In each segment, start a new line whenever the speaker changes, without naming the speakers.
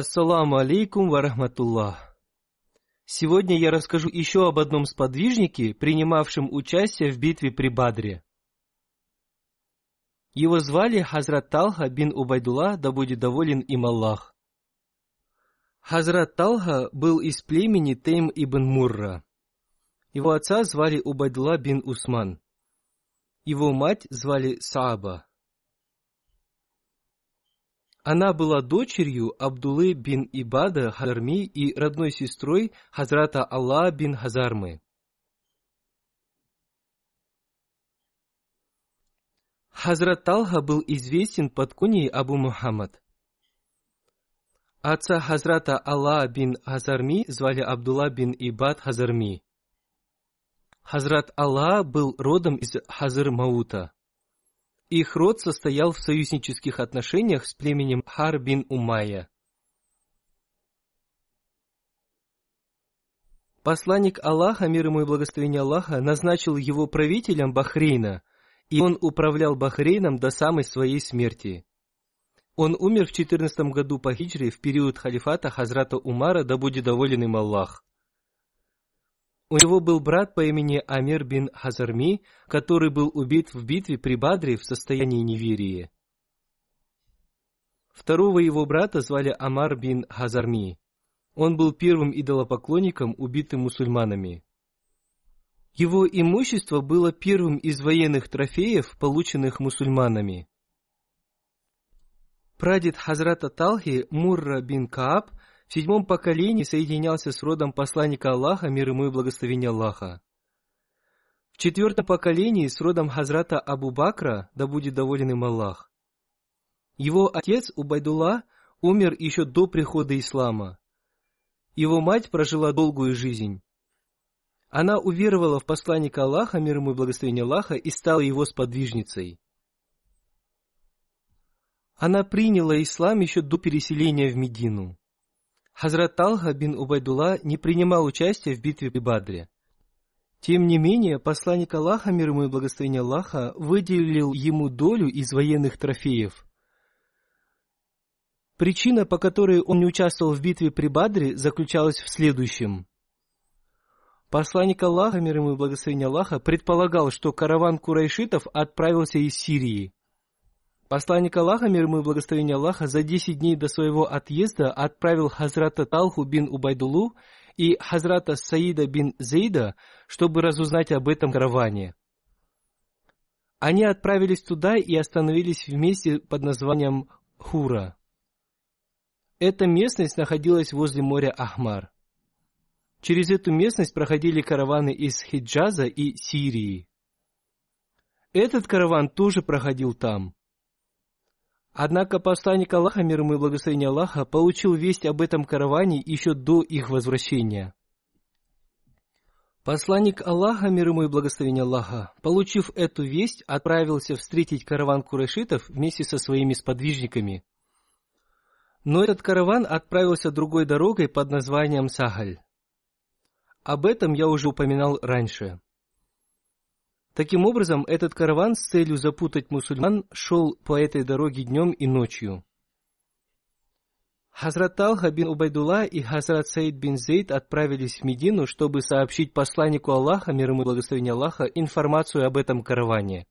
Ассаламу алейкум ва. Сегодня я расскажу еще об одном сподвижнике, принимавшем участие в битве при Бадре. Его звали Хазрат Талха бин Убайдулла, да будет доволен им Аллах. Хазрат Талха был из племени Тейм ибн Мурра. Его отца звали Убайдулла бин Усман. Его мать звали Сааба. Она была дочерью Абдулы бин Ибада Хазарми и родной сестрой Хазрата Аллах бин Хазармы. Хазрат Талха был известен под куней Абу Мухаммад. Отца Хазрата Аллах бин Хазарми звали Абдулла бин Ибад Хазарми. Хазрат Аллах был родом из Хазр Маута. Их род состоял в союзнических отношениях с племенем Хар бин Умайя. Посланник Аллаха, мир ему и благословение Аллаха, назначил его правителем Бахрейна, и он управлял Бахрейном до самой своей смерти. Он умер в 14 году по хиджре в период халифата Хазрата Умара, да будет доволен им Аллах. У него был брат по имени Амир бин Хазарми, который был убит в битве при Бадре в состоянии неверия. Второго его брата звали Амар бин Хазарми. Он был первым идолопоклонником, убитым мусульманами. Его имущество было первым из военных трофеев, полученных мусульманами. Прадед Хазрата Талхи Мурра бин Кааб в седьмом поколении соединялся с родом посланника Аллаха, мир ему и благословение Аллаха. В четвертом поколении с родом Хазрата Абу Бакра, да будет доволен им Аллах. Его отец Убайдулла умер еще до прихода ислама. Его мать прожила долгую жизнь. Она уверовала в посланника Аллаха, мир ему и благословение Аллаха, и стала его сподвижницей. Она приняла ислам еще до переселения в Медину. Хазрат Талха бин Убайдулла не принимал участия в битве при Бадре. Тем не менее, посланник Аллаха, мир ему и благословение Аллаха, выделил ему долю из военных трофеев. Причина, по которой он не участвовал в битве при Бадре, заключалась в следующем. Посланник Аллаха, мир ему и благословение Аллаха, предполагал, что караван курайшитов отправился из Сирии – Посланник Аллаха, мир ему и благословение Аллаха, за 10 дней до своего отъезда отправил Хазрата Талху бин Убайдулу и Хазрата Саида бин Зейда, чтобы разузнать об этом караване. Они отправились туда и остановились в месте под названием Хура. Эта местность находилась возле моря Ахмар. Через эту местность проходили караваны из Хиджаза и Сирии. Этот караван тоже проходил там – Однако посланник Аллаха, мир ему и благословение Аллаха, получил весть об этом караване еще до их возвращения. Посланник Аллаха, мир ему и благословение Аллаха, получив эту весть, отправился встретить караван курайшитов вместе со своими сподвижниками. Но этот караван отправился другой дорогой под названием Сахаль. Об этом я уже упоминал раньше. Таким образом, этот караван с целью запутать мусульман шел по этой дороге днем и ночью. Хазрат Талха бин Убайдулла и Хазрат Саид бин Зейд отправились в Медину, чтобы сообщить посланнику Аллаха, мир ему и благословение Аллаха, информацию об этом караване.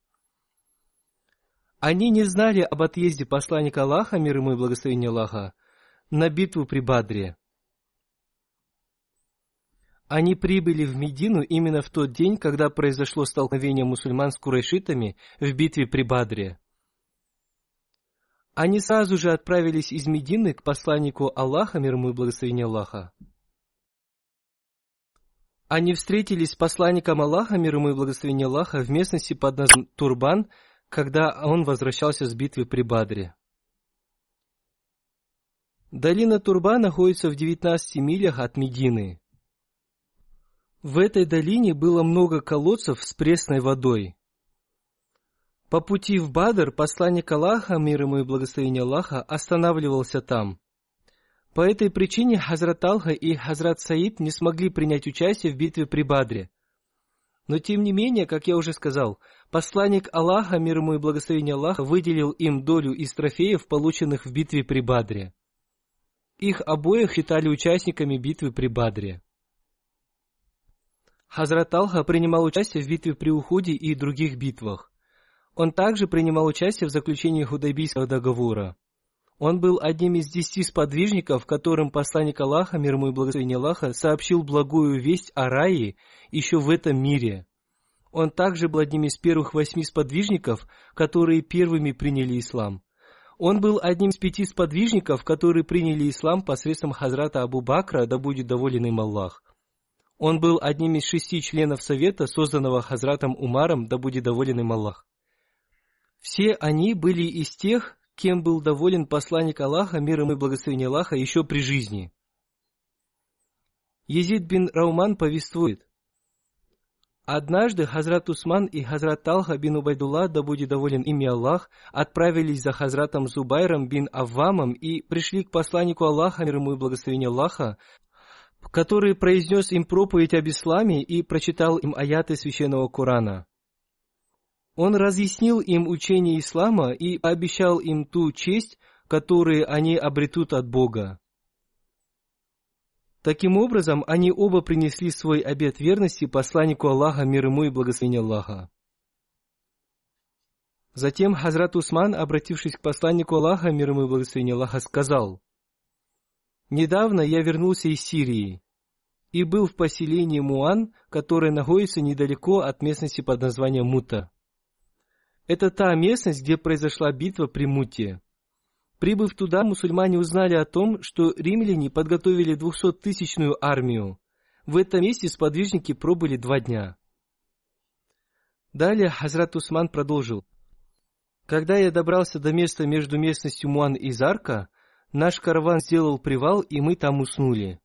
Они не знали об отъезде посланника Аллаха, мир ему и благословение Аллаха, на битву при Бадре. Они прибыли в Медину именно в тот день, когда произошло столкновение мусульман с курайшитами в битве при Бадре. Они сразу же отправились из Медины к посланнику Аллаха, мир ему и благословение Аллаха. Они встретились с посланником Аллаха, мир ему и благословение Аллаха, в местности под названием Турбан, когда он возвращался с битвы при Бадре. Долина Турба находится в 19 милях от Медины. В этой долине было много колодцев с пресной водой. По пути в Бадр посланник Аллаха, мир ему и благословение Аллаха, останавливался там. По этой причине Хазрат Алха и Хазрат Саид не смогли принять участие в битве при Бадре. Но тем не менее, как я уже сказал, посланник Аллаха, мир ему и благословение Аллаха, выделил им долю из трофеев, полученных в битве при Бадре. Их обоих считали участниками битвы при Бадре. Хазрат Алха принимал участие в битве при Ухуде и других битвах. Он также принимал участие в заключении Худайбийского договора. Он был одним из десяти сподвижников, которым посланник Аллаха, мир ему и благословение Аллаха, сообщил благую весть о рае еще в этом мире. Он также был одним из первых восьми сподвижников, которые первыми приняли ислам. Он был одним из пяти сподвижников, которые приняли ислам посредством Хазрата Абу Бакра, да будет доволен им Аллах. Он был одним из шести членов совета, созданного Хазратом Умаром, да будет доволен им Аллах. Все они были из тех, кем был доволен посланник Аллаха, мир ему и благословение Аллаха, еще при жизни. Езид бин Рауман повествует. Однажды Хазрат Усман и Хазрат Талха бин Убайдулла, да будет доволен ими Аллах, отправились за Хазратом Зубайром бин Аввамом и пришли к посланнику Аллаха, мир ему и благословение Аллаха, который произнес им проповедь об исламе и прочитал им аяты священного Корана. Он разъяснил им учение ислама и обещал им ту честь, которую они обретут от Бога. Таким образом, они оба принесли свой обет верности посланнику Аллаха, мир ему и благословение Аллаха. Затем Хазрат Усман, обратившись к посланнику Аллаха, мир ему и благословение Аллаха, сказал, «Недавно я вернулся из Сирии и был в поселении Муан, которое находится недалеко от местности под названием Мута. Это та местность, где произошла битва при Муте. Прибыв туда, мусульмане узнали о том, что римляне подготовили двухсоттысячную армию. В этом месте сподвижники пробыли два дня. Далее Хазрат Усман продолжил. Когда я добрался до места между местностью Муан и Зарка, наш караван сделал привал, и мы там уснули.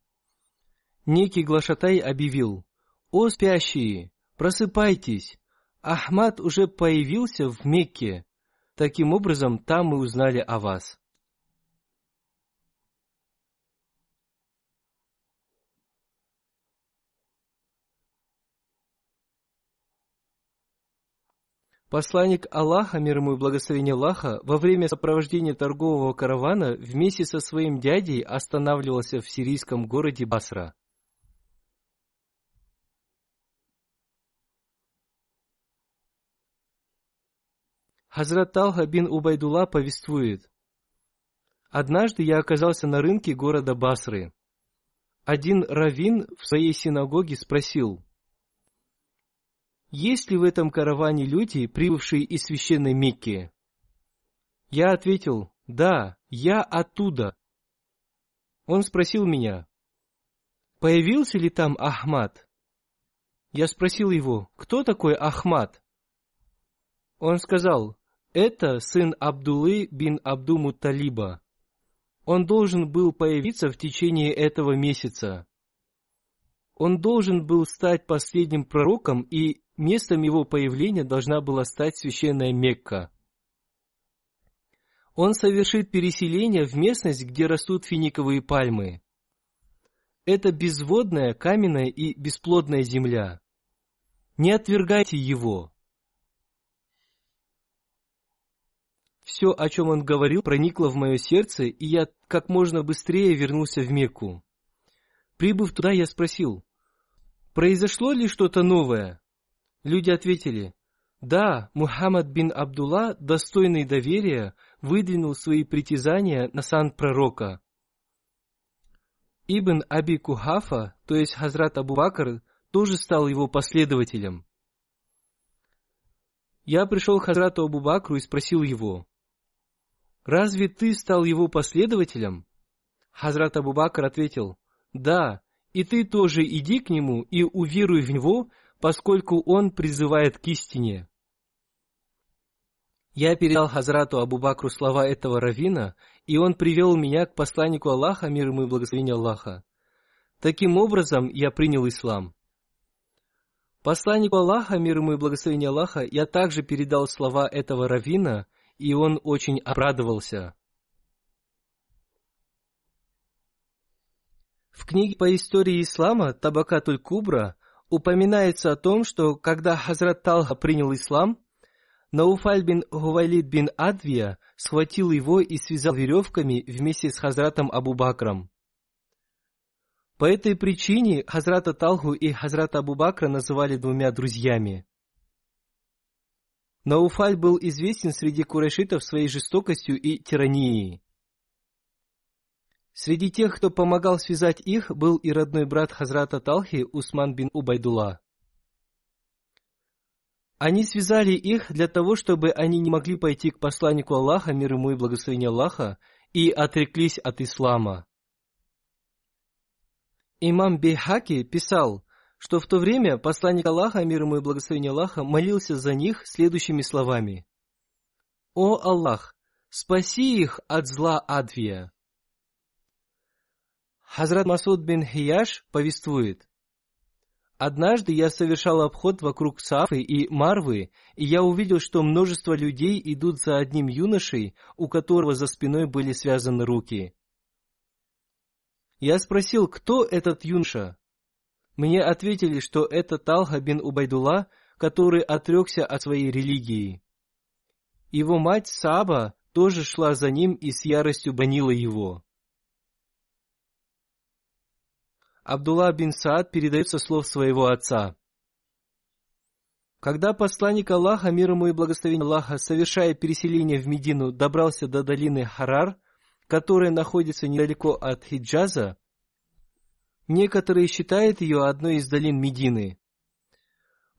Некий глашатай объявил, «О спящие, просыпайтесь! Ахмад уже появился в Мекке. Таким образом, там мы узнали о вас. Посланник Аллаха, мир ему и благословение Аллаха, во время сопровождения торгового каравана вместе со своим дядей останавливался в сирийском городе Басра. Хазрат Талха бин Убайдулла повествует. Однажды я оказался на рынке города Басры. Один раввин в своей синагоге спросил, «Есть ли в этом караване люди, прибывшие из священной Мекки?» Я ответил, «Да, я оттуда». Он спросил меня, «Появился ли там Ахмад?» Я спросил его, «Кто такой Ахмад?» Он сказал, это сын Абдулы бин Абду Мутталиба. Он должен был появиться в течение этого месяца. Он должен был стать последним пророком, и местом его появления должна была стать священная Мекка. Он совершит переселение в местность, где растут финиковые пальмы. – это безводная, каменная и бесплодная земля. Не отвергайте его. Все, о чем он говорил, проникло в мое сердце, и я как можно быстрее вернулся в Мекку. Прибыв туда, я спросил, произошло ли что-то новое? Люди ответили, да, Мухаммад бин Абдулла, достойный доверия, выдвинул свои притязания на сан пророка. Ибн Аби Кухафа, то есть Хазрат Абу Бакр, тоже стал его последователем. Я пришел к Хазрату Абу Бакру и спросил его, «Разве ты стал его последователем?» Хазрат Абу Бакр ответил, «Да, и ты тоже иди к нему и уверуй в него, поскольку он призывает к истине». Я передал Хазрату Абу Бакру слова этого равина, и он привел меня к посланнику Аллаха, мир ему и благословение Аллаха. Таким образом, я принял ислам. Посланнику Аллаха, мир ему и благословение Аллаха, я также передал слова этого равина, и он очень обрадовался. В книге по истории ислама Табакатуль Кубра упоминается о том, что когда Хазрат Талха принял ислам, Науфаль бин Гувайлид бин Адвия схватил его и связал веревками вместе с Хазратом Абу Бакром. По этой причине Хазрата Талху и Хазрата Абу Бакра называли двумя друзьями. Науфаль был известен среди курайшитов своей жестокостью и тиранией. Среди тех, кто помогал связать их, был и родной брат Хазрата Талхи Усман бин Убайдула. Они связали их для того, чтобы они не могли пойти к посланнику Аллаха, мир ему и благословение Аллаха, и отреклись от ислама. Имам Бейхаки писал, что в то время посланник Аллаха, мир ему и благословение Аллаха, молился за них следующими словами. «О Аллах, спаси их от зла Адвия!» Хазрат Масуд бин Хияш повествует – Однажды я совершал обход вокруг Сафы и Марвы, и я увидел, что множество людей идут за одним юношей, у которого за спиной были связаны руки. Я спросил, кто этот юноша? Мне ответили, что это Талха бин Убайдула, который отрекся от своей религии. Его мать Саба тоже шла за ним и с яростью банила его. Абдулла бин Саад передает слов своего отца. Когда посланник Аллаха, мир ему и благословение Аллаха, совершая переселение в Медину, добрался до долины Харар, которая находится недалеко от Хиджаза, некоторые считают ее одной из долин Медины.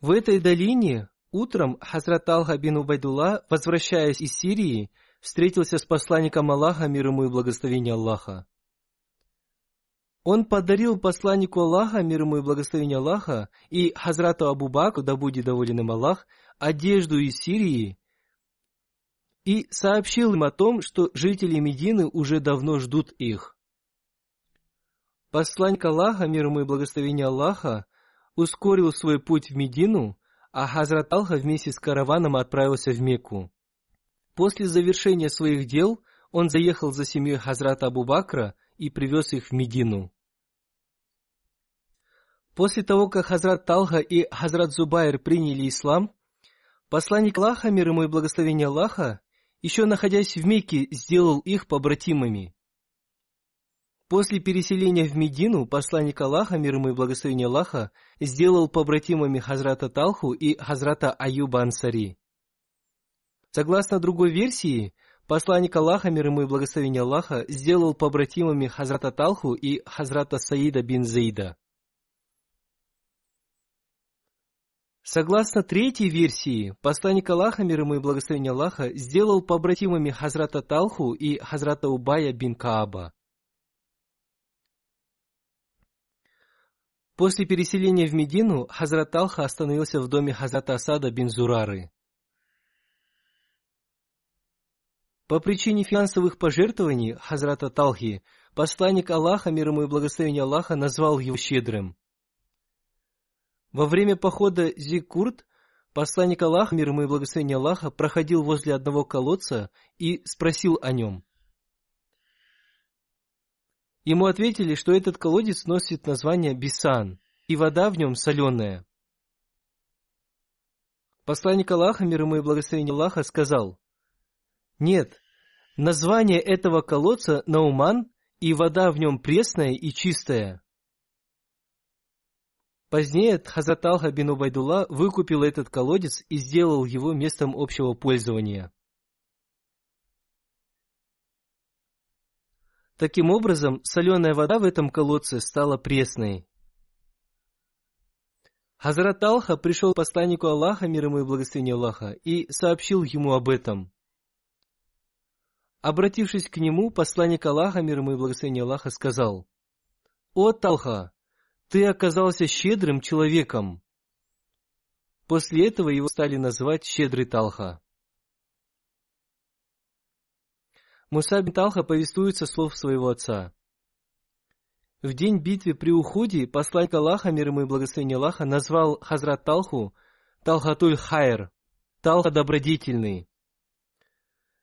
В этой долине утром Хазрат Алха бин Убайдулла, возвращаясь из Сирии, встретился с посланником Аллаха, мир ему и благословение Аллаха. Он подарил посланнику Аллаха, мир ему и благословение Аллаха, и Хазрату Абу Баку, да будет доволен им Аллах, одежду из Сирии, и сообщил им о том, что жители Медины уже давно ждут их. Посланник Аллаха, мир ему и благословение Аллаха, ускорил свой путь в Медину, а Хазрат Алха вместе с караваном отправился в Мекку. После завершения своих дел он заехал за семьей Хазрата Абу Бакра и привез их в Медину. После того, как Хазрат Талха и Хазрат Зубайр приняли ислам, посланник Аллаха, мир ему и благословение Аллаха, еще находясь в Мекке, сделал их побратимами. После переселения в Медину посланник Аллаха, мир ему и благословение Аллаха, сделал побратимами Хазрата Талху и Хазрата Аюба Ансари. Согласно другой версии, посланник Аллаха, мир ему и благословение Аллаха, сделал побратимами Хазрата Талху и Хазрата Саида бин Заида. Согласно третьей версии, посланник Аллаха, мир ему и благословение Аллаха, сделал побратимами Хазрата Талху и Хазрата Убая бин Кааба. После переселения в Медину Хазрат Талха остановился в доме Хазрата Асада бин Зурары. По причине финансовых пожертвований Хазрата Талхи, посланник Аллаха, мир ему и благословение Аллаха, назвал его щедрым. Во время похода Зикурт посланник Аллаха, мир ему и благословение Аллаха, проходил возле одного колодца и спросил о нем. Ему ответили, что этот колодец носит название Бисан, и вода в нем соленая. Посланник Аллаха, мир ему и благословение Аллаха, сказал, «Нет, название этого колодца Науман, и вода в нем пресная и чистая». Позднее Хазрат Алха бин Убайдулла выкупил этот колодец и сделал его местом общего пользования. Таким образом, соленая вода в этом колодце стала пресной. Хазрат Алха пришел к посланнику Аллаха, мир ему и благословение Аллаха, и сообщил ему об этом. Обратившись к нему, посланник Аллаха, мир ему и благословение Аллаха, сказал, «О Талха, ты оказался щедрым человеком». После этого его стали называть «щедрый Талха». Муса бин Талха повествуется слов своего отца. В день битвы при уходе посланник Аллаха, мир ему и благословение Аллаха, назвал Хазрат Талху Талхатуль Хайр, Талха добродетельный.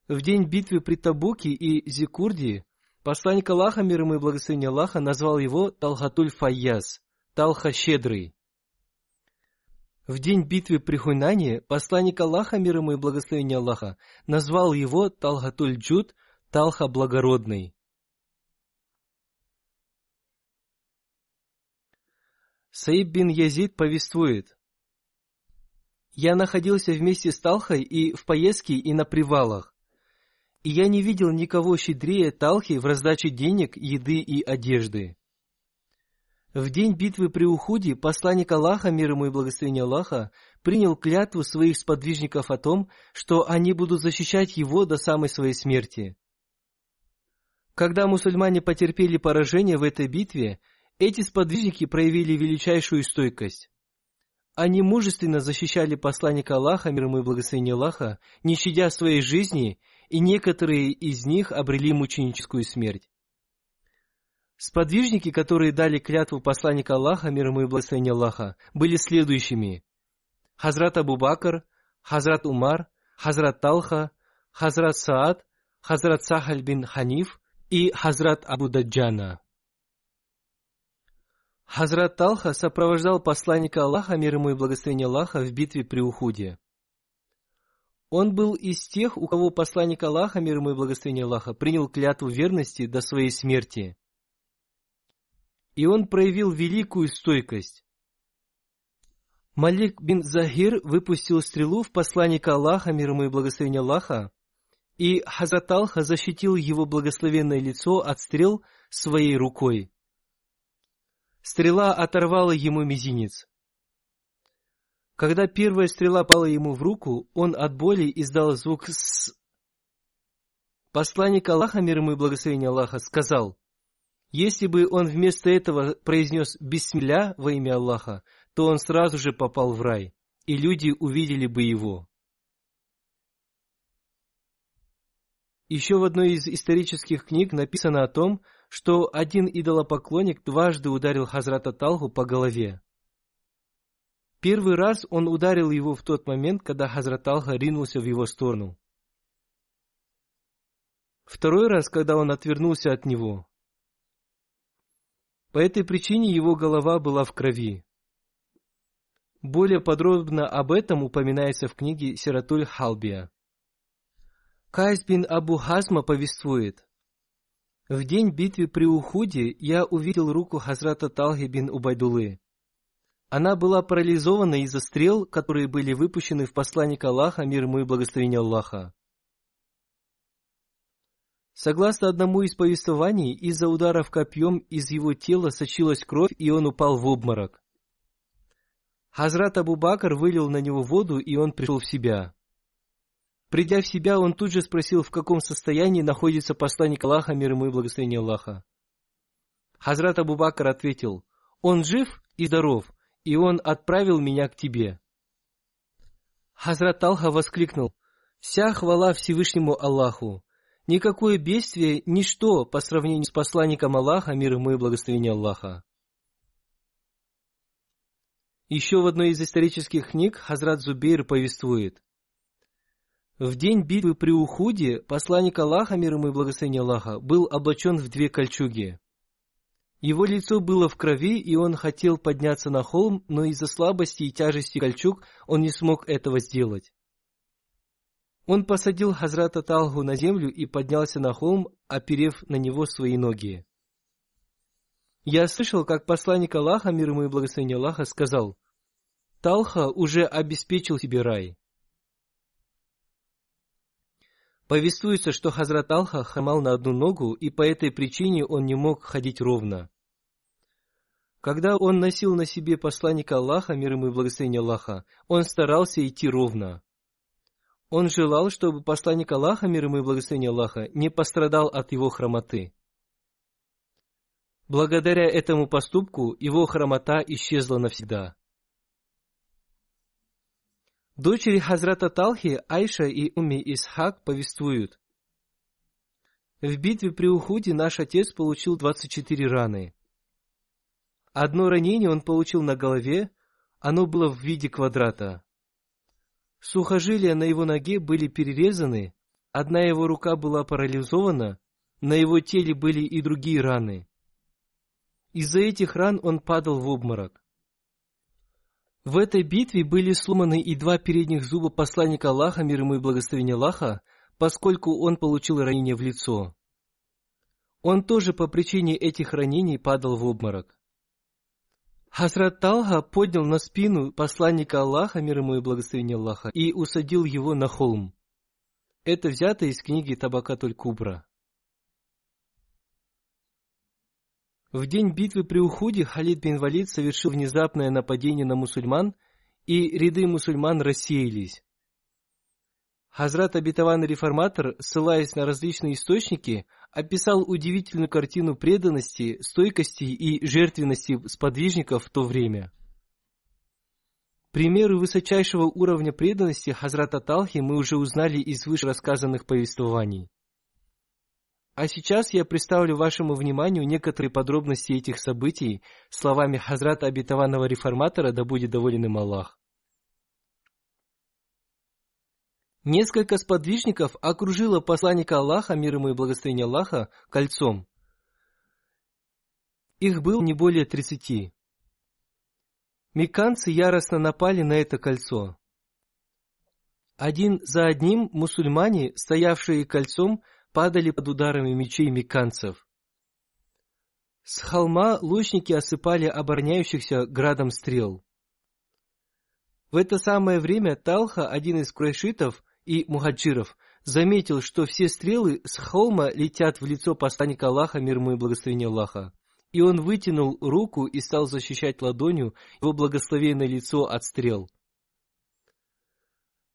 В день битвы при Табуке и Зикурде посланник Аллаха, мир ему и благословение Аллаха, назвал его Талхатуль Файяз, Талха щедрый. В день битвы при Хуйнане посланник Аллаха, мир ему и благословение Аллаха, назвал его Талхатуль Джуд, Талха благородный. Саиб бин Язид повествует. Я находился вместе с Талхой и в поездке, и на привалах. И я не видел никого щедрее Талхи в раздаче денег, еды и одежды. В день битвы при Ухуде посланник Аллаха, мир ему и благословение Аллаха, принял клятву своих сподвижников о том, что они будут защищать его до самой своей смерти. Когда мусульмане потерпели поражение в этой битве, эти сподвижники проявили величайшую стойкость. Они мужественно защищали посланника Аллаха, мир ему и благословение Аллаха, не щадя своей жизни, и некоторые из них обрели мученическую смерть. Сподвижники, которые дали клятву посланника Аллаха, мир ему и благословение Аллаха, были следующими. Хазрат Абу Бакр, Хазрат Умар, Хазрат Талха, Хазрат Саад, Хазрат Сахаль бин Ханиф, и Хазрат Абу Даджана. Хазрат Талха сопровождал посланника Аллаха, мир ему и благословение Аллаха, в битве при Ухуде. Он был из тех, у кого посланник Аллаха, мир ему и благословение Аллаха, принял клятву верности до своей смерти. И он проявил великую стойкость. Малик бин Захир выпустил стрелу в посланника Аллаха, мир ему и благословение Аллаха, и Хазрат Алха защитил его благословенное лицо от стрел своей рукой. Стрела оторвала ему мизинец. Когда первая стрела пала ему в руку, он от боли издал звук «с». Посланник Аллаха, мир ему и благословение Аллаха, сказал, если бы он вместо этого произнес «Бисмилля» во имя Аллаха, то он сразу же попал в рай, и люди увидели бы его. Еще в одной из исторических книг написано о том, что один идолопоклонник дважды ударил Хазрата Талху по голове. Первый раз он ударил его в тот момент, когда Хазрат Талха ринулся в его сторону. Второй раз, когда он отвернулся от него. По этой причине его голова была в крови. Более подробно об этом упоминается в книге Сиратуль Халбия. Кайс бин Абу Хазма повествует. В день битвы при Ухуде я увидел руку Хазрата Талхи бин Убайдулы. Она была парализована из-за стрел, которые были выпущены в посланника Аллаха, мир ему и благословение Аллаха. Согласно одному из повествований, из-за ударов копьем из его тела сочилась кровь, и он упал в обморок. Хазрат Абу Бакр вылил на него воду, и он пришел в себя. Придя в себя, он тут же спросил, в каком состоянии находится посланник Аллаха, мир ему и благословение Аллаха. Хазрат Абу Бакр ответил, «Он жив и здоров, и он отправил меня к тебе». Хазрат Талха воскликнул, «Вся хвала Всевышнему Аллаху! Никакое бедствие – ничто по сравнению с посланником Аллаха, мир ему и благословение Аллаха». Еще в одной из исторических книг Хазрат Зубейр повествует, в день битвы при Ухуде посланник Аллаха, мир ему и благословение Аллаха, был облачен в две кольчуги. Его лицо было в крови, и он хотел подняться на холм, но из-за слабости и тяжести кольчуг он не смог этого сделать. Он посадил Хазрата Талху на землю и поднялся на холм, оперев на него свои ноги. Я слышал, как посланник Аллаха, мир ему и благословение Аллаха, сказал, Талха уже обеспечил тебе рай. Повествуется, что Хазрат Алха хамал на одну ногу, и по этой причине он не мог ходить ровно. Когда он носил на себе посланника Аллаха, мир ему и благословение Аллаха, он старался идти ровно. Он желал, чтобы посланник Аллаха, мир ему и благословение Аллаха, не пострадал от его хромоты. Благодаря этому поступку его хромота исчезла навсегда. Дочери Хазрата Талхи, Айша и Уми Исхак повествуют. В битве при Ухуде наш отец получил 24 раны. Одно ранение он получил на голове, оно было в виде квадрата. Сухожилия на его ноге были перерезаны, одна его рука была парализована, на его теле были и другие раны. Из-за этих ран он падал в обморок. В этой битве были сломаны и два передних зуба посланника Аллаха, мир ему и благословение Аллаха, поскольку он получил ранение в лицо. Он тоже по причине этих ранений падал в обморок. Хазрат Талха поднял на спину посланника Аллаха, мир ему и благословение Аллаха, и усадил его на холм. Это взято из книги Табакатуль Кубра. В день битвы при Ухуде Халид бин Валид совершил внезапное нападение на мусульман, и ряды мусульман рассеялись. Хазрат обетованный реформатор, ссылаясь на различные источники, описал удивительную картину преданности, стойкости и жертвенности сподвижников в то время. Примеры высочайшего уровня преданности Хазрата Талхи мы уже узнали из вышерассказанных повествований. А сейчас я представлю вашему вниманию некоторые подробности этих событий словами Хазрата обетованного реформатора, да будет доволен им Аллах. Несколько сподвижников окружило посланника Аллаха, мир ему и благословение Аллаха, кольцом. Их было не более тридцати. Мекканцы яростно напали на это кольцо. Один за одним мусульмане, стоявшие кольцом, падали под ударами мечей меканцев. С холма лучники осыпали обороняющихся градом стрел. В это самое время Талха, один из курайшитов и мухаджиров, заметил, что все стрелы с холма летят в лицо посланника Аллаха, мир ему и благословение Аллаха. И он вытянул руку и стал защищать ладонью его благословенное лицо от стрел.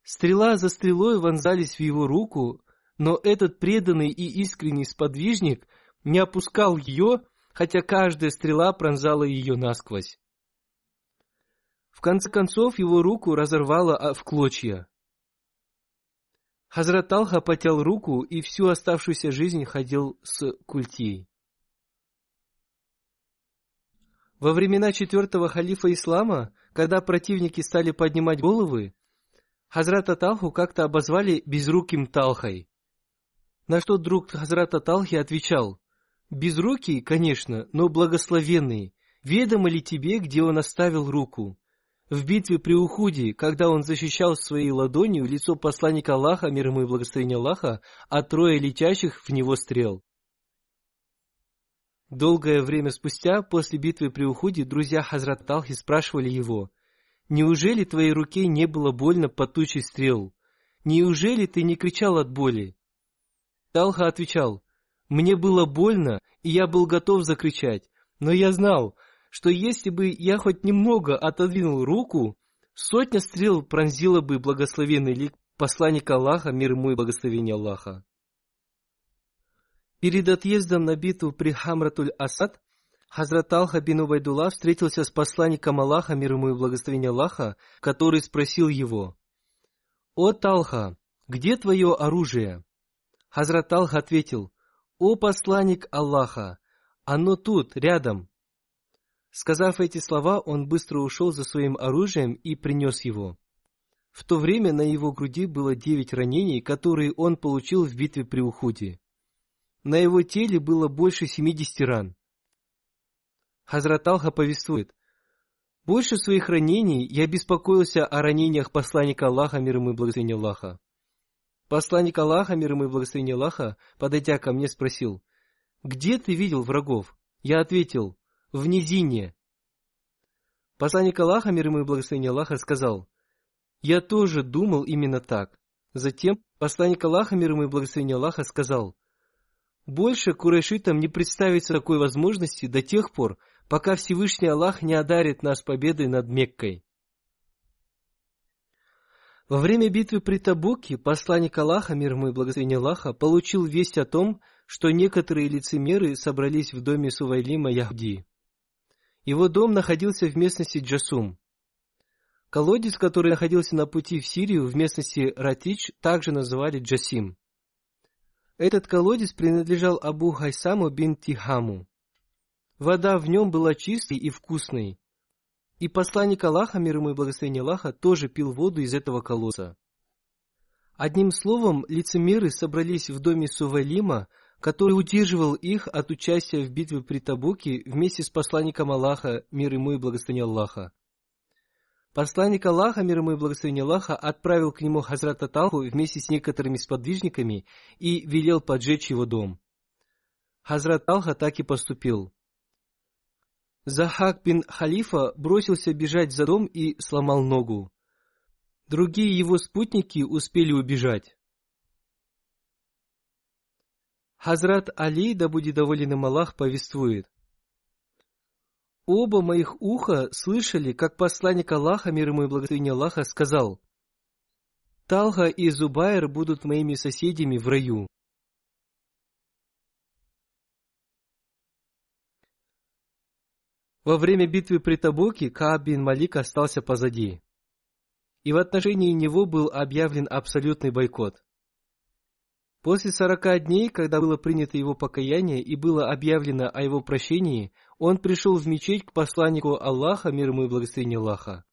Стрела за стрелой вонзались в его руку, но этот преданный и искренний сподвижник не опускал ее, хотя каждая стрела пронзала ее насквозь. В конце концов его руку разорвало а, в клочья. Хазрат Алха потел руку и всю оставшуюся жизнь ходил с культией. Во времена четвертого халифа ислама, когда противники стали поднимать головы, Хазрата Талху как-то обозвали безруким Талхой. На что друг Хазрата Талхи отвечал, «Безрукий, конечно, но благословенный. Ведомо ли тебе, где он оставил руку? В битве при Ухуде, когда он защищал своей ладонью лицо посланника Аллаха, мир ему и благословение Аллаха, от трое летящих в него стрел». Долгое время спустя, после битвы при Ухуде, друзья Хазрат Талхи спрашивали его, «Неужели твоей руке не было больно под тучей стрел? Неужели ты не кричал от боли?» Талха отвечал, «Мне было больно, и я был готов закричать, но я знал, что если бы я хоть немного отодвинул руку, сотня стрел пронзила бы благословенный лик посланника Аллаха, мир ему и благословение Аллаха. Перед отъездом на битву при Хамратуль-Асад Хазрат Алха бин Убайдулла встретился с посланником Аллаха, мир ему и благословение Аллаха, который спросил его, «О Талха, где твое оружие?» Хазрат Алх ответил, «О посланник Аллаха, оно тут, рядом». Сказав эти слова, он быстро ушел за своим оружием и принес его. В то время на его груди было девять ранений, которые он получил в битве при Ухуде. На его теле было больше семидесяти ран. Хазрат Алха повествует. Больше своих ранений я беспокоился о ранениях посланника Аллаха, мир ему и благословение Аллаха. Посланник Аллаха, мир ему и благословение Аллаха, подойдя ко мне, спросил, «Где ты видел врагов?» Я ответил, «В низине». Посланник Аллаха, мир ему и благословение Аллаха, сказал, «Я тоже думал именно так». Затем посланник Аллаха, мир ему и благословение Аллаха, сказал, «Больше курайшитам не представится такой возможности до тех пор, пока Всевышний Аллах не одарит нас победой над Меккой. Во время битвы при Табуке посланник Аллаха, мир ему и благословение Аллаха, получил весть о том, что некоторые лицемеры собрались в доме Сувайлима Яхди. Его дом находился в местности Джасум. Колодец, который находился на пути в Сирию в местности Ратич, также называли Джасим. Этот колодец принадлежал Абу Хайсаму бин Тихаму. Вода в нем была чистой и вкусной. И посланник Аллаха, мир ему и благословение Аллаха, тоже пил воду из этого колодца. Одним словом, лицемеры собрались в доме Сувалима, который удерживал их от участия в битве при Табуке вместе с посланником Аллаха, мир ему и благословение Аллаха. Посланник Аллаха, мир ему и благословение Аллаха, отправил к нему Хазрата Талху вместе с некоторыми сподвижниками и велел поджечь его дом. Хазрат Талха так и поступил. Захак бин Халифа бросился бежать за дом и сломал ногу. Другие его спутники успели убежать. Хазрат Али, да будет доволен им Аллах, повествует. Оба моих уха слышали, как посланник Аллаха, мир ему и благословение Аллаха, сказал, Талха и Зубайр будут моими соседями в раю. Во время битвы при Табуке Кааб бин Малик остался позади. И в отношении него был объявлен абсолютный бойкот. После сорока дней, когда было принято его покаяние и было объявлено о его прощении, он пришел в мечеть к посланнику Аллаха, мир ему и благословение Аллаха.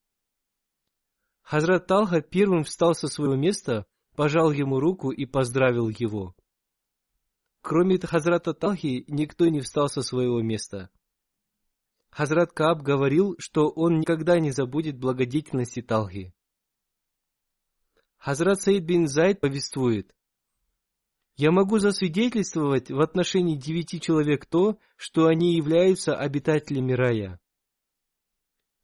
Хазрат Талха первым встал со своего места, пожал ему руку и поздравил его. Кроме Хазрата Талхи, никто не встал со своего места – Хазрат Кааб говорил, что он никогда не забудет благодетельности Талхи. Хазрат Саид бин Зайд повествует, «Я могу засвидетельствовать в отношении девяти человек то, что они являются обитателями рая.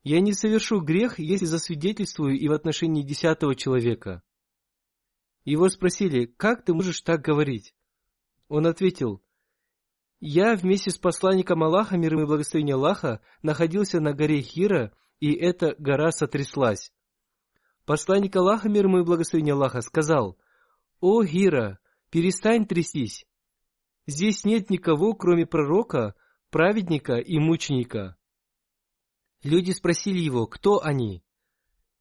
Я не совершу грех, если засвидетельствую и в отношении десятого человека». Его спросили, «Как ты можешь так говорить?» Он ответил, я вместе с посланником Аллаха, мир и благословение Аллаха, находился на горе Хира, и эта гора сотряслась. Посланник Аллаха, мир и благословение Аллаха, сказал, «О, Хира, перестань трястись. Здесь нет никого, кроме пророка, праведника и мученика». Люди спросили его, кто они?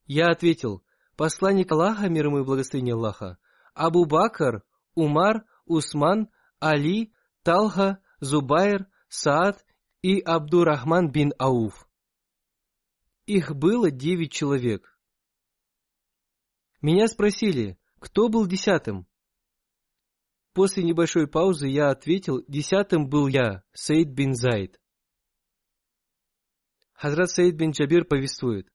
Я ответил, посланник Аллаха, мир ему и благословение Аллаха, Абу Бакр, Умар, Усман, Али, Талха, Зубайр, Саад и Абдурахман бин Ауф. Их было девять человек. Меня спросили, кто был десятым? После небольшой паузы я ответил, десятым был я, Саид бин Зайд. Хазрат Саид бин Джабир повествует.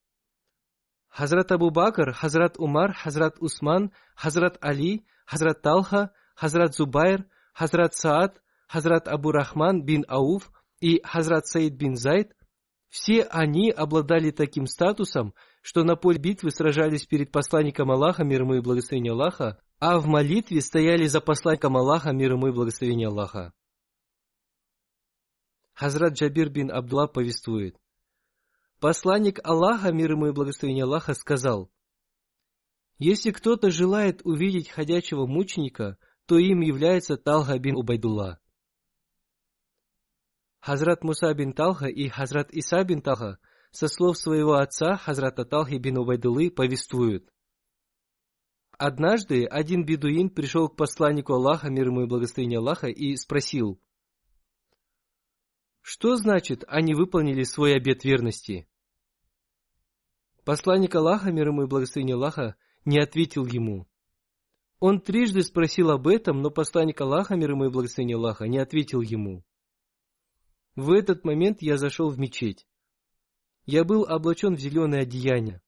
Хазрат Абу Бакр, Хазрат Умар, Хазрат Усман, Хазрат Али, Хазрат Талха, Хазрат Зубайр, Хазрат Саад, Хазрат Абу Рахман бин Ауф и Хазрат Саид бин Зайд, все они обладали таким статусом, что на поле битвы сражались перед посланником Аллаха, мир ему и благословение Аллаха, а в молитве стояли за посланником Аллаха, мир ему и благословение Аллаха. Хазрат Джабир бин Абдулла повествует. Посланник Аллаха, мир ему и благословение Аллаха, сказал, «Если кто-то желает увидеть ходячего мученика, то им является Талха бин Убайдулла. Хазрат Муса бин Талха и Хазрат Иса бин Талха со слов своего отца Хазрата Талхи бин Убайдулы повествуют. Однажды один бедуин пришел к посланнику Аллаха, мир ему и благословение Аллаха, и спросил, что значит, они выполнили свой обет верности? Посланник Аллаха, мир ему и благословение Аллаха, не ответил ему. Он трижды спросил об этом, но посланник Аллаха, мир ему и благословение Аллаха, не ответил ему. В этот момент я зашел в мечеть. Я был облачен в зеленое одеяние.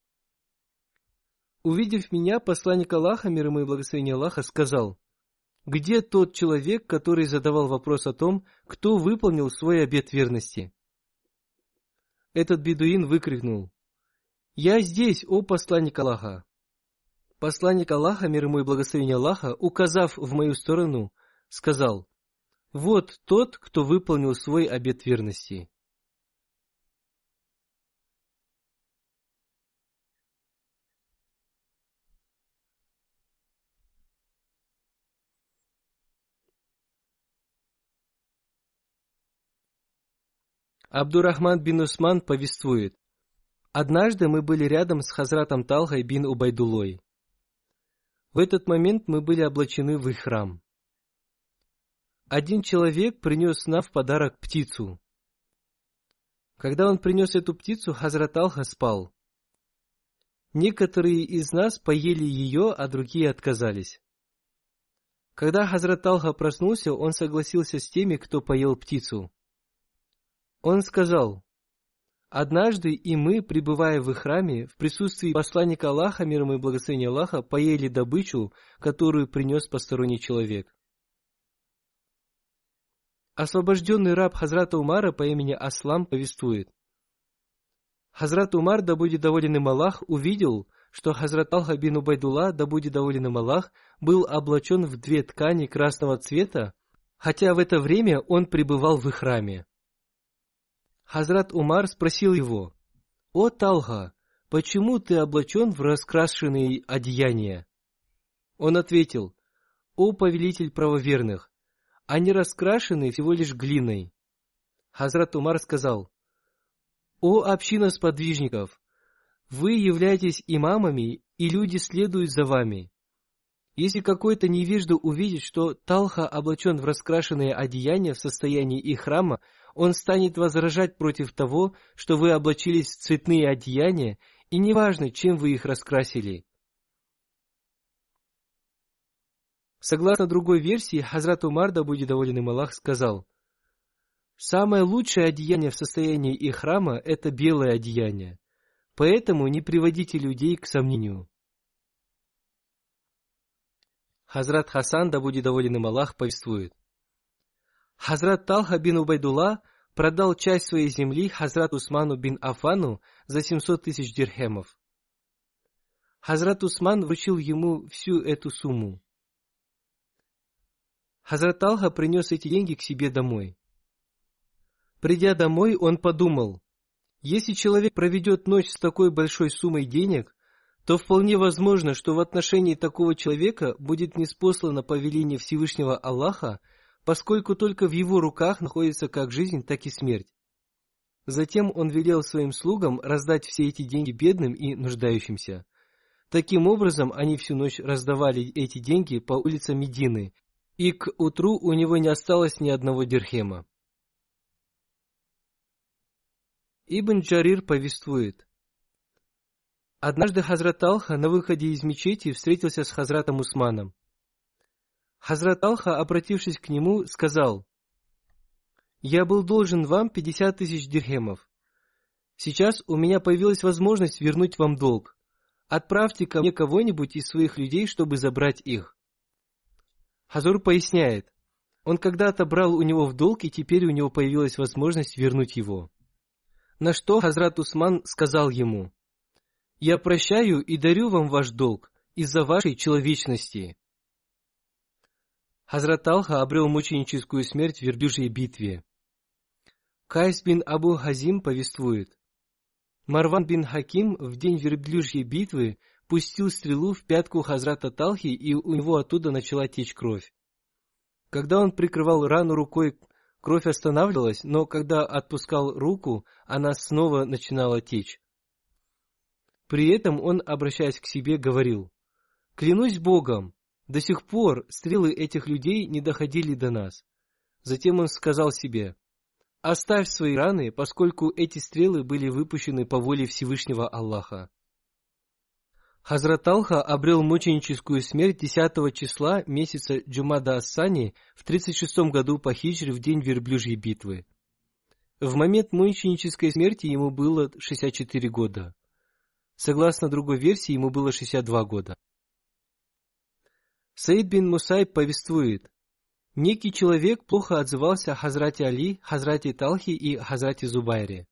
Увидев меня, посланник Аллаха, мир ему и благословение Аллаха, сказал, «Где тот человек, который задавал вопрос о том, кто выполнил свой обет верности?» Этот бедуин выкрикнул, «Я здесь, о посланник Аллаха!» Посланник Аллаха, мир ему и благословение Аллаха, указав в мою сторону, сказал, «Вот тот, кто выполнил свой обет верности». Абдурахман бин Усман повествует. Однажды мы были рядом с Хазратом Талхой бин Убайдулой. В этот момент мы были облачены в их храм. Один человек принес нам в подарок птицу. Когда он принес эту птицу, Хазрат Алха спал. Некоторые из нас поели ее, а другие отказались. Когда Хазрат Алха проснулся, он согласился с теми, кто поел птицу. Он сказал, «Однажды и мы, пребывая в храме, в присутствии посланника Аллаха, миром и благословения Аллаха, поели добычу, которую принес посторонний человек. Освобожденный раб Хазрата Умара по имени Аслам повествует. Хазрат Умар, да будет доволен им Аллах, увидел, что Хазрат Алха бин Убайдулла, да будет доволен им Аллах, был облачен в две ткани красного цвета, хотя в это время он пребывал в их храме. Хазрат Умар спросил его, «О Талха, почему ты облачен в раскрашенные одеяния?» Он ответил, «О повелитель правоверных, они раскрашены всего лишь глиной». Хазрат Умар сказал, «О община сподвижников, вы являетесь имамами, и люди следуют за вами. Если какой-то невежда увидит, что Талха облачен в раскрашенные одеяния в состоянии их храма, он станет возражать против того, что вы облачились в цветные одеяния, и неважно, чем вы их раскрасили. Согласно другой версии, Хазрат Умар, да будет доволен им Аллах, сказал, «Самое лучшее одеяние в состоянии их храма – это белое одеяние, поэтому не приводите людей к сомнению». Хазрат Хасан, да будет доволен им Аллах, повествует – Хазрат Талха бин Убайдулла продал часть своей земли Хазрат Усману бин Афану за 700 тысяч дирхемов. Хазрат Усман вручил ему всю эту сумму. Хазрат Талха принес эти деньги к себе домой. Придя домой, он подумал, если человек проведет ночь с такой большой суммой денег, то вполне возможно, что в отношении такого человека будет неспослано повеление Всевышнего Аллаха – поскольку только в его руках находится как жизнь, так и смерть. Затем он велел своим слугам раздать все эти деньги бедным и нуждающимся. Таким образом, они всю ночь раздавали эти деньги по улицам Медины, и к утру у него не осталось ни одного дирхема. Ибн Джарир повествует. Однажды Хазрат Алха на выходе из мечети встретился с Хазратом Усманом. Хазрат Алха, обратившись к нему, сказал, «Я был должен вам пятьдесят тысяч дирхемов. Сейчас у меня появилась возможность вернуть вам долг. Отправьте ко мне кого-нибудь из своих людей, чтобы забрать их». Хазур поясняет, он когда-то брал у него в долг, и теперь у него появилась возможность вернуть его. На что Хазрат Усман сказал ему, «Я прощаю и дарю вам ваш долг из-за вашей человечности». Хазрат Алха обрел мученическую смерть в верблюжьей битве. Кайс бин Абу Хазим повествует. Марван бин Хаким в день верблюжьей битвы пустил стрелу в пятку Хазрата Талхи, и у него оттуда начала течь кровь. Когда он прикрывал рану рукой, кровь останавливалась, но когда отпускал руку, она снова начинала течь. При этом он, обращаясь к себе, говорил, «Клянусь Богом, до сих пор стрелы этих людей не доходили до нас. Затем он сказал себе, «Оставь свои раны, поскольку эти стрелы были выпущены по воле Всевышнего Аллаха». Хазрат Алха обрел мученическую смерть 10 числа месяца Джумада Ассани в 36 году по хиджре в день верблюжьей битвы. В момент мученической смерти ему было 64 года. Согласно другой версии, ему было 62 года. Саид бин Мусайб повествует, некий человек плохо отзывался о Хазрате Али, Хазрате Талхи и Хазрате Зубайре.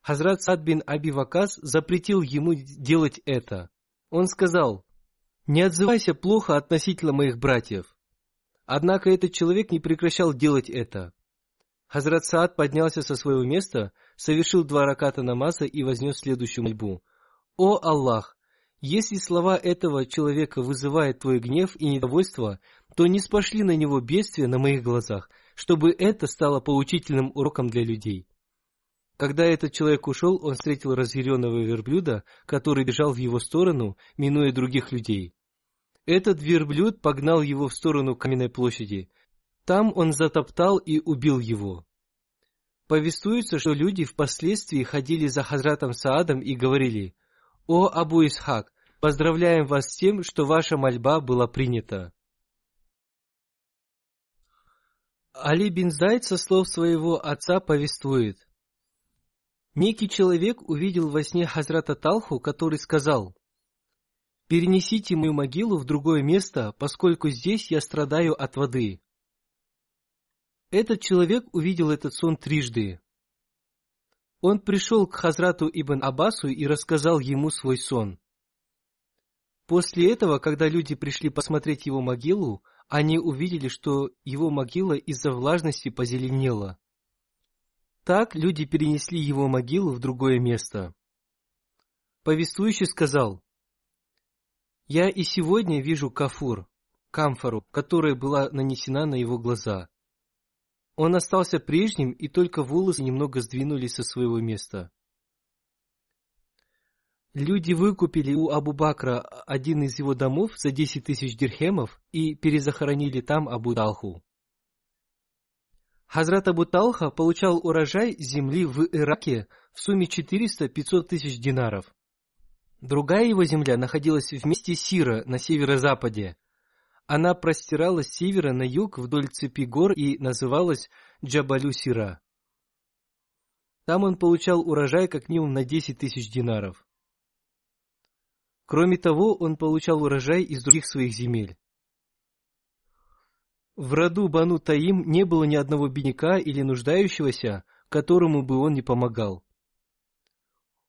Хазрат Сад бин Аби Вакас запретил ему делать это. Он сказал, «Не отзывайся плохо относительно моих братьев». Однако этот человек не прекращал делать это. Хазрат Саад поднялся со своего места, совершил два раката намаза и вознес следующую мольбу. «О Аллах! Если слова этого человека вызывают твой гнев и недовольство, то не спошли на него бедствия на моих глазах, чтобы это стало поучительным уроком для людей. Когда этот человек ушел, он встретил разъяренного верблюда, который бежал в его сторону, минуя других людей. Этот верблюд погнал его в сторону каменной площади. Там он затоптал и убил его. Повествуется, что люди впоследствии ходили за Хазратом Саадом и говорили, «О Абу Исхак, Поздравляем вас с тем, что ваша мольба была принята. Али бин Зайд со слов своего отца повествует. Некий человек увидел во сне Хазрата Талху, который сказал, «Перенесите мою могилу в другое место, поскольку здесь я страдаю от воды». Этот человек увидел этот сон трижды. Он пришел к Хазрату Ибн Аббасу и рассказал ему свой сон. После этого, когда люди пришли посмотреть его могилу, они увидели, что его могила из-за влажности позеленела. Так люди перенесли его могилу в другое место. Повествующий сказал, «Я и сегодня вижу кафур, камфору, которая была нанесена на его глаза. Он остался прежним, и только волосы немного сдвинулись со своего места. Люди выкупили у Абу Бакра один из его домов за 10 тысяч дирхемов и перезахоронили там Абу Талху. Хазрат Абу Талха получал урожай земли в Ираке в сумме 400-500 тысяч динаров. Другая его земля находилась в месте Сира на северо-западе. Она простиралась с севера на юг вдоль цепи гор и называлась Джабалю Сира. Там он получал урожай как минимум на 10 тысяч динаров. Кроме того, он получал урожай из других своих земель. В роду Бану Таим не было ни одного бедняка или нуждающегося, которому бы он не помогал.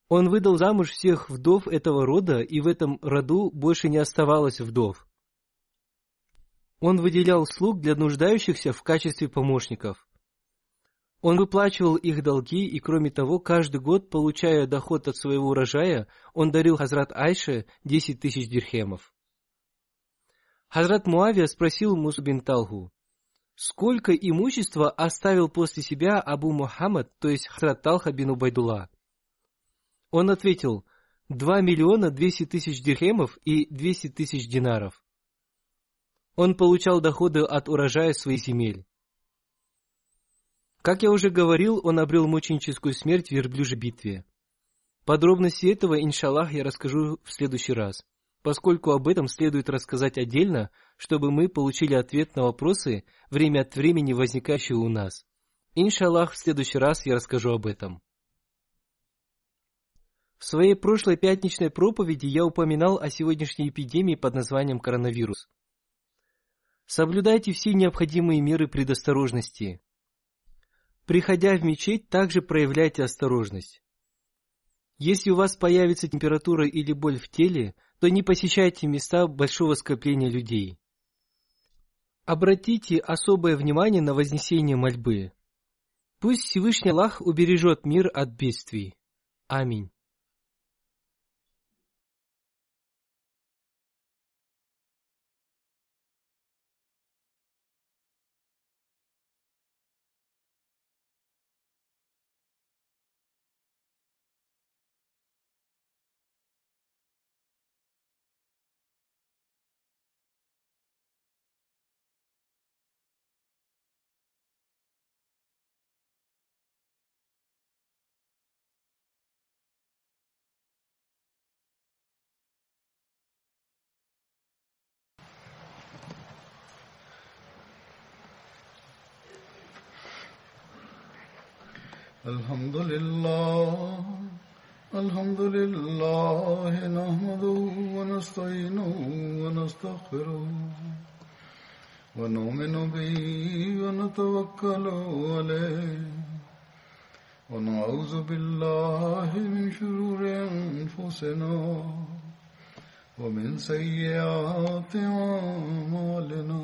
Он выдал замуж всех вдов этого рода, и в этом роду больше не оставалось вдов. Он выделял слуг для нуждающихся в качестве помощников. Он выплачивал их долги, и кроме того, каждый год, получая доход от своего урожая, он дарил Хазрат Айше 10 тысяч дирхемов. Хазрат Муавия спросил Мусу бин Талху, сколько имущества оставил после себя Абу Мухаммад, то есть Хазрат Талха бин Убайдулла? Он ответил, 2 миллиона 200 тысяч дирхемов и 200 тысяч динаров. Он получал доходы от урожая своих земель. Как я уже говорил, он обрел мученическую смерть в верблюжьей битве. Подробности этого, иншаллах, я расскажу в следующий раз, поскольку об этом следует рассказать отдельно, чтобы мы получили ответ на вопросы, время от времени возникающие у нас. Иншаллах, в следующий раз я расскажу об этом. В своей прошлой пятничной проповеди я упоминал о сегодняшней эпидемии под названием коронавирус. Соблюдайте все необходимые меры предосторожности. Приходя в мечеть, также проявляйте осторожность. Если у вас появится температура или боль в теле, то не посещайте места большого скопления людей. Обратите особое внимание на вознесение мольбы. Пусть Всевышний Аллах убережет мир от бедствий. Аминь.
الحمد لله الحمد لله نحمده ونستعينه ونستغفره ونؤمن به ونتوكل عليه ونعوذ بالله من شرور أنفسنا ومن سيئات أعمالنا.